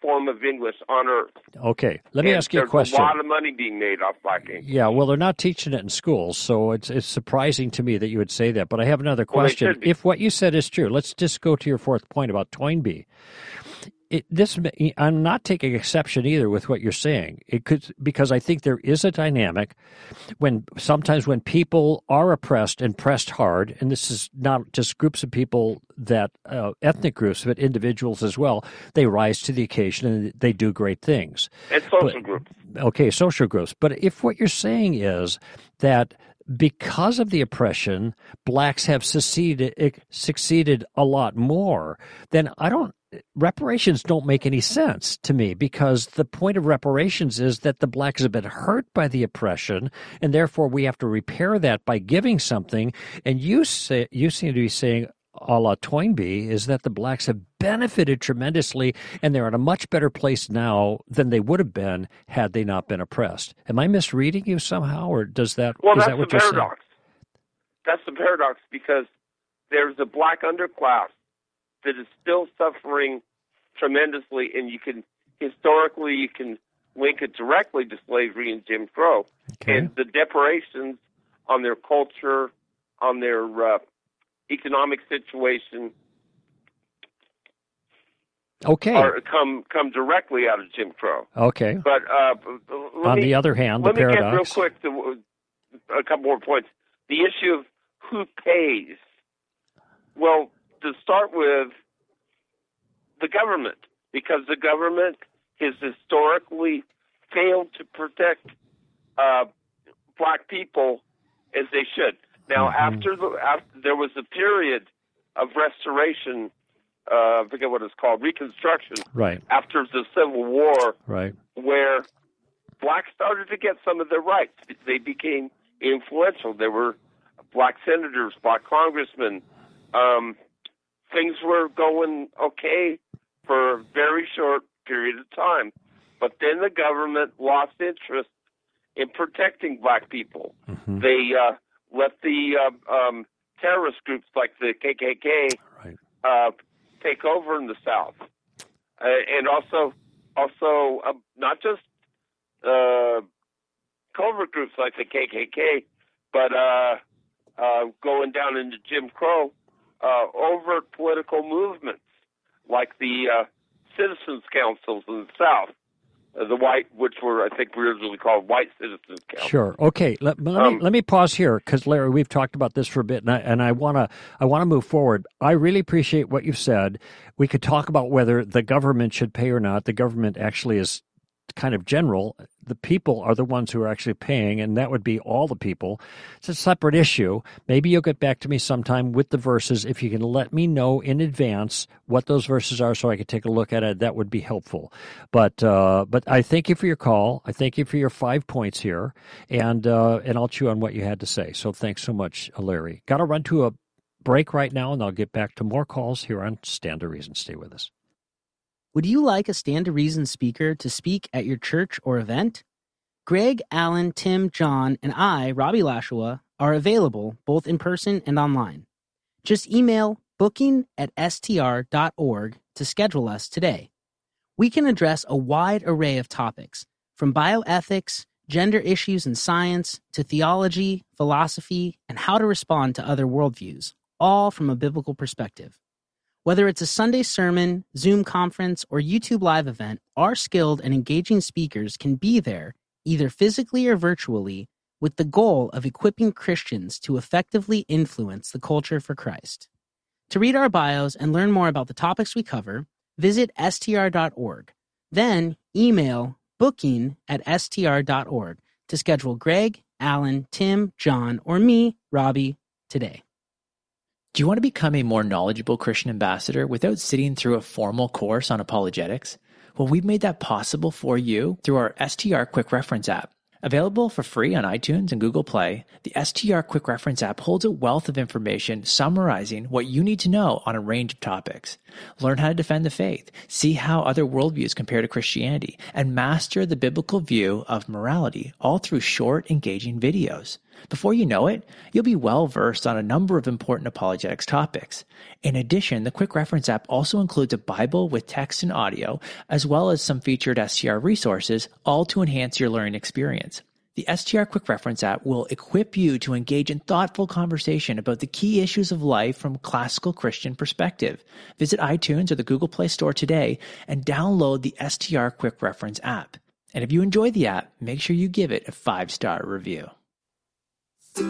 form of English on earth. okay, let me And ask you a there's question. a lot of money being made off Black English. Yeah, well, they're not teaching it in schools, so it's it's surprising to me that you would say that. But I have another question. be. if what you said is true, let's just go to your fourth point about Toynbee. It, this I'm not taking exception either with what you're saying. It could because I think there is a dynamic when sometimes when people are oppressed and pressed hard, and this is not just groups of people that uh, ethnic groups, but individuals as well. They rise to the occasion and they do great things And social But- groups. okay, social groups. But if what you're saying is that because of the oppression, blacks have succeeded succeeded a lot more, then I don't reparations don't make any sense to me because the point of reparations is that the blacks have been hurt by the oppression and therefore we have to repair that by giving something and you say you seem to be saying a la Toynbee is that the blacks have benefited tremendously and they're in a much better place now than they would have been had they not been oppressed. Am I misreading you somehow, or does that Well, is that's that what you're paradox. That's the paradox because there's a black underclass that is still suffering tremendously, and you can historically you can link it directly to slavery and Jim Crow saying? and the deprivations on their culture, on their uh, economic situation, Okay. are come come directly out of Jim Crow. Okay. But uh, On me, the other hand, the let me get real quick to a couple more points. The issue of who pays. Well, to start with, the government, because the government has historically failed to protect uh, black people as they should. Now, Mhm. after the after there was a period of restoration, uh, I forget what it's called, Reconstruction, Right. after the Civil War, Right. where blacks started to get some of their rights. They became influential. There were black senators, black congressmen. Um, things were going okay for a very short period of time. But then the government lost interest in protecting black people. Mhm. They uh, let the uh, um, terrorist groups like the KKK Right. uh, take over in the South, uh, and also also uh, not just uh, covert groups like the KKK, but uh, uh, going down into Jim Crow, uh, overt political movements like the uh, citizens councils in the South, uh, the white, which were I think originally called white citizens councils. Sure. Okay. Let, let Um, me let me pause here because Larry, we've talked about this for a bit, and I and I want to I want to move forward. I really appreciate what you've said. We could talk about whether the government should pay or not. The government actually is kind of general. The people are the ones who are actually paying, and that would be all the people. It's a separate issue. Maybe you'll get back to me sometime with the verses. If you can let me know in advance what those verses are so I can take a look at it, that would be helpful. But uh, but I thank you for your call. I thank you for your five points here, and uh, and I'll chew on what you had to say. So thanks so much, Larry. Got to run to a break right now, and I'll get back to more calls here on Stand to Reason. Stay with us. Would you like a Stand to Reason speaker to speak at your church or event? Greg, Alan, Tim, Jon, and I, Robbie Lashua, are available both in person and online. Just email booking at str.org to schedule us today. We can address a wide array of topics, from bioethics, gender issues in science, to theology, philosophy, and how to respond to other worldviews, all from a biblical perspective. Whether it's a Sunday sermon, Zoom conference, or YouTube live event, our skilled and engaging speakers can be there, either physically or virtually, with the goal of equipping Christians to effectively influence the culture for Christ. To read our bios and learn more about the topics we cover, visit str.org. Then email booking at str.org to schedule Greg, Alan, Tim, Jon, or me, Robbie, today. Do you want to become a more knowledgeable Christian ambassador without sitting through a formal course on apologetics? Well, we've made that possible for you through our STR Quick Reference app. Available for free on iTunes and Google Play, the STR Quick Reference app holds a wealth of information summarizing what you need to know on a range of topics. Learn how to defend the faith, see how other worldviews compare to Christianity, and master the biblical view of morality, all through short, engaging videos. Before you know it, you'll be well versed on a number of important apologetics topics. In addition, the Quick Reference app also includes a Bible with text and audio, as well as some featured STR resources, all to enhance your learning experience. The STR Quick Reference app will equip you to engage in thoughtful conversation about the key issues of life from classical Christian perspective. Visit iTunes or the Google Play Store today and download the STR Quick Reference app. And if you enjoy the app, make sure you give it a five star review. All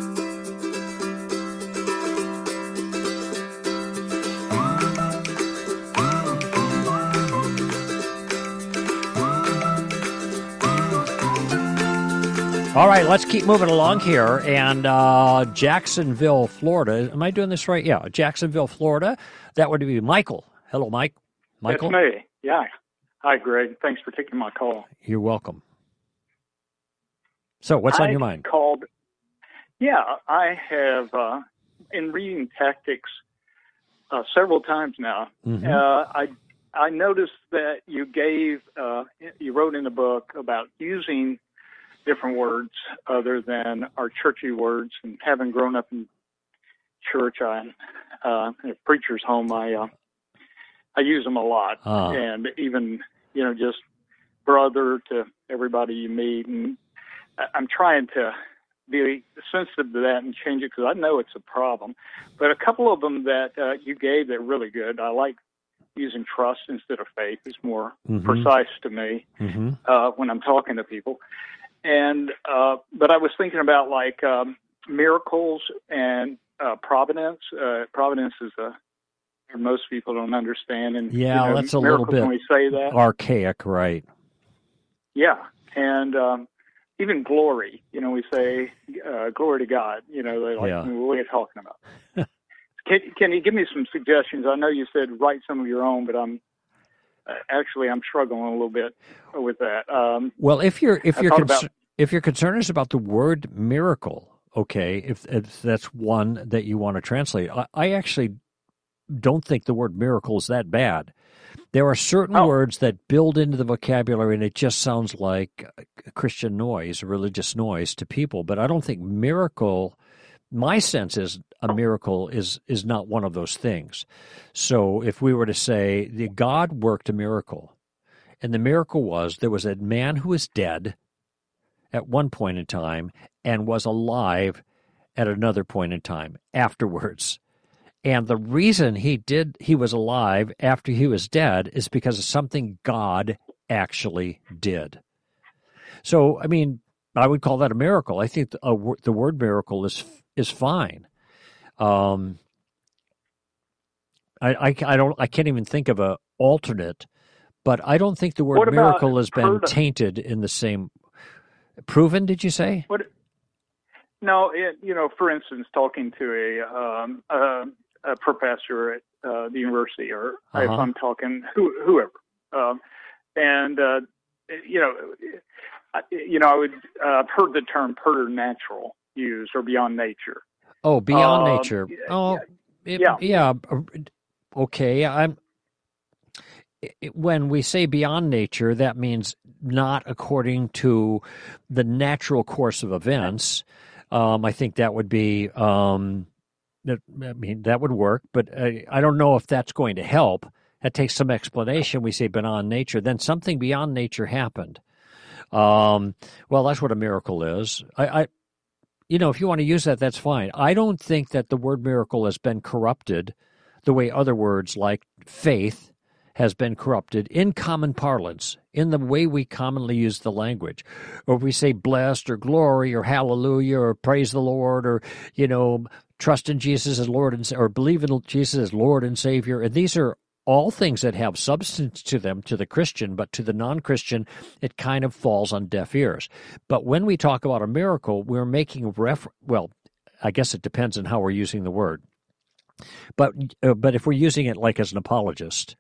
right, let's keep moving along here. And uh, Jacksonville, Florida. Am I doing this right? Yeah, Jacksonville, Florida. That would be Michael. Hello, Mike. Michael. That's me. Yeah. Hi, Greg. Thanks for taking my call. You're welcome. So, what's on your mind? Called. Yeah, I have uh, in reading tactics uh, several times now. Mhm. Uh, I I noticed that you gave uh, you wrote in the book about using different words other than our churchy words. And having grown up in church, I uh, in a preacher's home, I uh, I use them a lot, Ah. and even you know just brother to everybody you meet, and I'm trying to be sensitive to that and change it because I know it's a problem. But a couple of them that uh, you gave that are really good. I like using trust instead of faith. It's more Mhm. precise to me hmm uh, when I'm talking to people. And uh, but I was thinking about like um, miracles and uh, providence. Uh, providence is a most people don't understand, and Yeah, you know, that's a little bit when we say that. Archaic, right? Yeah, and um, even glory. You know, we say uh, glory to God. You know, they like Yeah. what are you talking about? can Can you give me some suggestions? I know you said write some of your own, but I'm uh, actually I'm struggling a little bit with that. Um, Well, if you're if you're concer- about- if your concern is about the word miracle, okay, if, if that's one that you want to translate, I, I actually don't think the word miracle is that bad. There are certain Oh. words that build into the vocabulary, and it just sounds like Christian noise, religious noise to people. But I don't think miracle. My sense is a miracle is is not one of those things. So if we were to say the God worked a miracle, and the miracle was there was a man who was dead at one point in time and was alive at another point in time afterwards. And the reason he did he was alive after he was dead is because of something God actually did. So, I mean, I would call that a miracle. I think the, the word miracle is is fine. Um, I, I, I don't I can't even think of a alternate, but I don't think the word miracle has been tainted in the same. Proven? Did you say? What? No, it, you know, for instance, talking to a um, a, a professor at uh, the university, or uh-huh. if I'm talking who, whoever, um, and uh, you know, you know, I would uh, I've heard the term preternatural used or beyond nature. Oh, beyond um, nature. Oh, it, yeah, yeah. Okay, I'm. When we say beyond nature, that means not according to the natural course of events. Um, I think that would be. Um, I mean, that would work, but I, I don't know if that's going to help. That takes some explanation. We say beyond nature, then something beyond nature happened. Um, well, that's what a miracle is. I, I, you know, if you want to use that, that's fine. I don't think that the word miracle has been corrupted the way other words like faith has been corrupted in common parlance, in the way we commonly use the language. Or we say blessed or glory or hallelujah or praise the Lord or, you know, trust in Jesus as Lord and or believe in Jesus as Lord and Savior. And these are all things that have substance to them to the Christian, but to the non Christian, it kind of falls on deaf ears. But when we talk about a miracle, we're making ref. Well, I guess it depends on how we're using the word. But uh, but if we're using it like as an apologist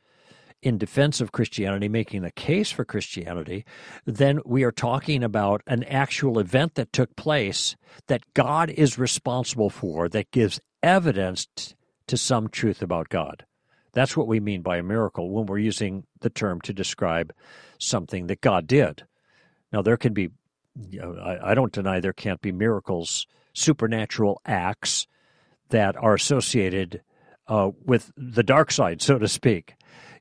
in defense of Christianity, making a case for Christianity, then we are talking about an actual event that took place that God is responsible for that gives evidence to some truth about God. That's what we mean by a miracle when we're using the term to describe something that God did. Now, there can be, you know, I, I don't deny there can't be miracles, supernatural acts that are associated uh, with the dark side, so to speak.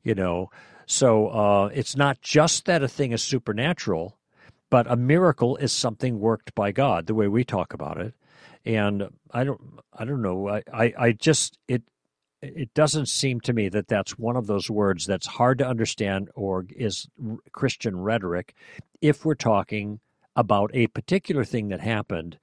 You know, so uh, it's not just that a thing is supernatural, but a miracle is something worked by God, the way we talk about it. And I don't, I don't know. I, I, I just it it doesn't seem to me that that's one of those words that's hard to understand or is Christian rhetoric if we're talking about a particular thing that happened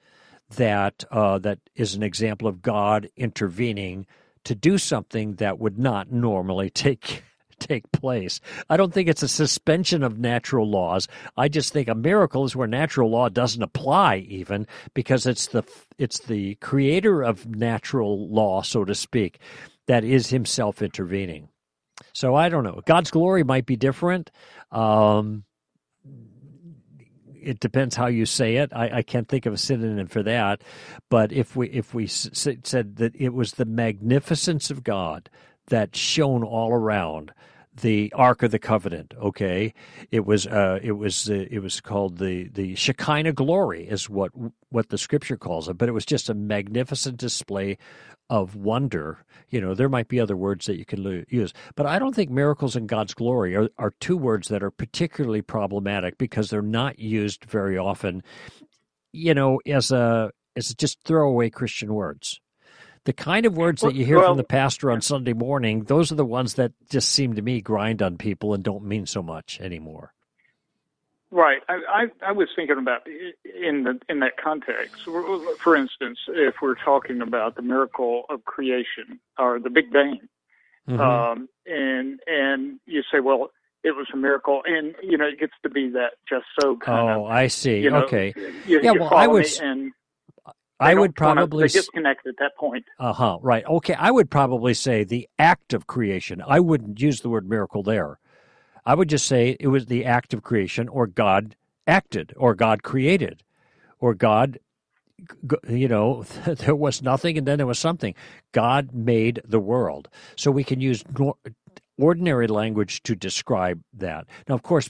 that uh, that is an example of God intervening to do something that would not normally take take place. I don't think it's a suspension of natural laws. I just think a miracle is where natural law doesn't apply even because it's the it's the creator of natural law so to speak that is himself intervening. So I don't know. God's glory might be different. Um, it depends how you say it. I, I, can't think of a synonym for that. But if we if we s- said that it was the magnificence of God that shone all around the Ark of the Covenant. Okay, it was uh, it was uh, it was called the the Shekinah glory is what what the Scripture calls it. But it was just a magnificent display of wonder. You know, there might be other words that you can use, but I don't think miracles and God's glory are, are two words that are particularly problematic because they're not used very often, you know, as a as just throwaway Christian words. The kind of words that you hear well, from the pastor on Sunday morning, those are the ones that just seem to me grind on people and don't mean so much anymore. Right. I, I, I was thinking about in the in that context. For instance, if we're talking about the miracle of creation or the Big Bang, mm-hmm. um, and and you say, well, it was a miracle, and you know, it gets to be that just so kind oh, of. I see. You know, okay. You, yeah. Well, I was. And I would probably wanna, disconnect at that point. Uh huh. Right. Okay. I would probably say the act of creation. I wouldn't use the word miracle there. I would just say it was the act of creation, or God acted, or God created, or God, you know, there was nothing and then there was something. God made the world. So we can use ordinary language to describe that. Now, of course,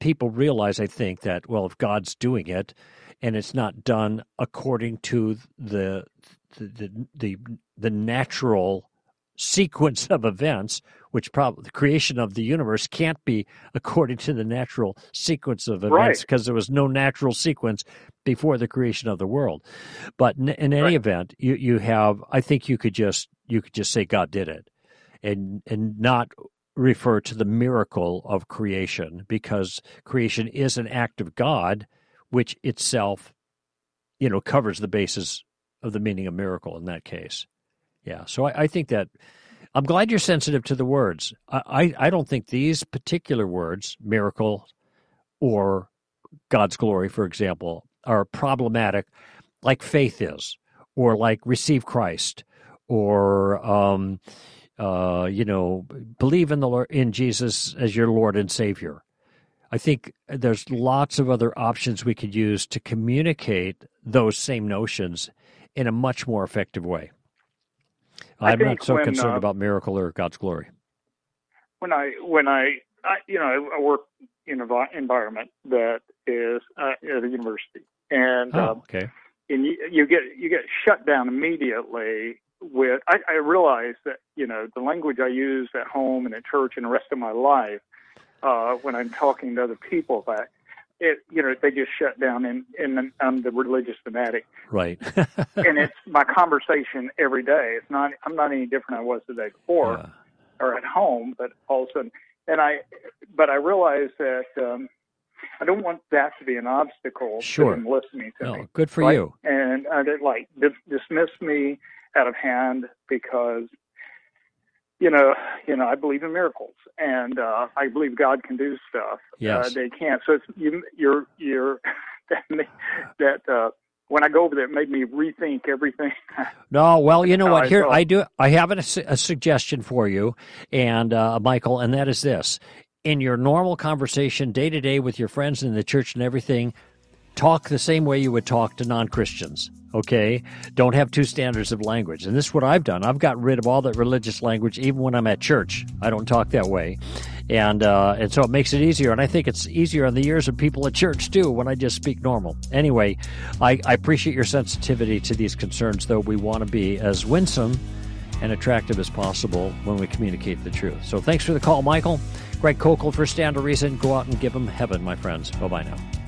people realize, I think, that, well, if God's doing it and it's not done according to the, the, the, the, the natural sequence of events, which probably the creation of the universe can't be according to the natural sequence of events because right. there was no natural sequence before the creation of the world. But in, in any right. event, you, you have, I think you could just, you could just say God did it and, and not refer to the miracle of creation because creation is an act of God, which itself, you know, covers the basis of the meaning of miracle in that case. Yeah. So I, I think that I'm glad you're sensitive to the words. I, I, I don't think these particular words, miracle or God's glory, for example, are problematic like faith is, or like receive Christ, or um, uh, you know, believe in the Lord, in Jesus as your Lord and Savior. I think there's lots of other options we could use to communicate those same notions in a much more effective way. I'm not so when, concerned uh, about miracle or God's glory. When I when I, I you know I work in an environment that is uh, at a university, and Oh, um, okay. and you, you get you get shut down immediately with I, I realize that you know the language I use at home and at church and the rest of my life uh, when I'm talking to other people that it you know they just shut down and and I'm the religious fanatic Right. and it's my conversation every day. It's not I'm not any different than I was the day before Yeah. or at home, but all of a sudden and I but I realize that um I don't want that to be an obstacle Sure. to them listening to me No, good for right? you. and uh, they like dis- dismiss me out of hand because you know you know I believe in miracles and uh, I believe God can do stuff. Yes. Uh, they can't. So it's you, you're you're that uh, when I go over there, it made me rethink everything. No, well, you know what? Here, thought- I do. I have a, a suggestion for you, and uh, Michael, and that is this: in your normal conversation, day to day with your friends in the church and everything, talk the same way you would talk to non Christians. Okay, don't have two standards of language. And this is what I've done. I've got rid of all that religious language, even when I'm at church. I don't talk that way, and uh, and so it makes it easier. And I think it's easier on the ears of people at church too when I just speak normal. Anyway, I, I appreciate your sensitivity to these concerns, though we want to be as winsome and attractive as possible when we communicate the truth. So thanks for the call, Michael. Greg Koukl for Stand to Reason. Go out and give them heaven, my friends. Bye bye now.